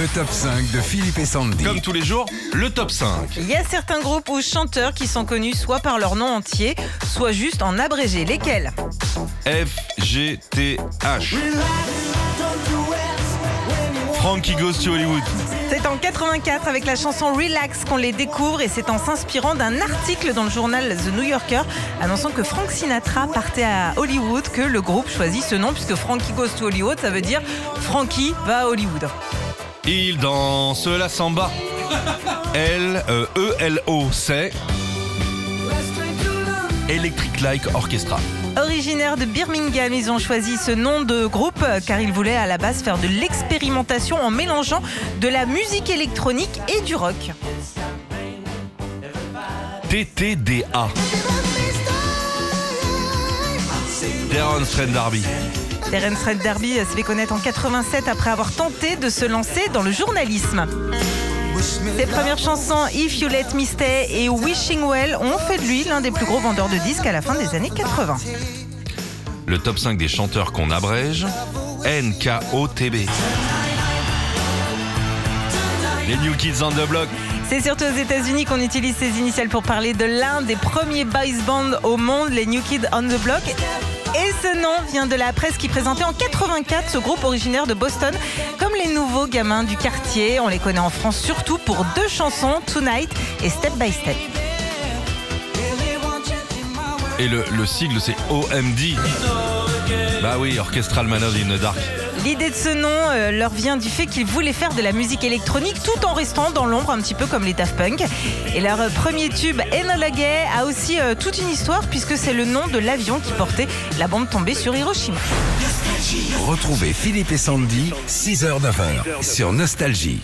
Le top 5 de Philippe et Sandy. Comme tous les jours, le top 5. Il y a certains groupes ou chanteurs qui sont connus soit par leur nom entier, soit juste en abrégé. Lesquels? FGTH. Frankie Goes to Hollywood. C'est en 84 avec la chanson Relax qu'on les découvre et c'est en s'inspirant d'un article dans le journal The New Yorker annonçant que Frank Sinatra partait à Hollywood que le groupe choisit ce nom puisque Frankie Goes to Hollywood ça veut dire Frankie va à Hollywood. Il danse la samba. L E E L O C. Electric Like Orchestra. Originaire de Birmingham, ils ont choisi ce nom de groupe car ils voulaient à la base faire de l'expérimentation en mélangeant de la musique électronique et du rock. TTDA. Darren Strain Darby. Terence Red Derby se fait connaître en 87 après avoir tenté de se lancer dans le journalisme. Ses premières chansons If You Let Me Stay et Wishing Well ont fait de lui l'un des plus gros vendeurs de disques à la fin des années 80. Le top 5 des chanteurs qu'on abrège. NKOTB. Les New Kids on the Block. C'est surtout aux États-Unis qu'on utilise ces initiales pour parler de l'un des premiers boys bands au monde, les New Kids on the Block. Et ce nom vient de la presse qui présentait en 84 ce groupe originaire de Boston comme les nouveaux gamins du quartier. On les connaît en France surtout pour deux chansons, Tonight et Step by Step. Et le, le sigle, c'est OMD. Bah oui, Orchestral Man in the Dark. L'idée de ce nom euh, leur vient du fait qu'ils voulaient faire de la musique électronique tout en restant dans l'ombre un petit peu comme les Daft Punk. Et leur euh, premier tube Enola Gay a aussi euh, toute une histoire puisque c'est le nom de l'avion qui portait la bombe tombée sur Hiroshima. Retrouvez Philippe et Sandy, 6h-9h, sur Nostalgie.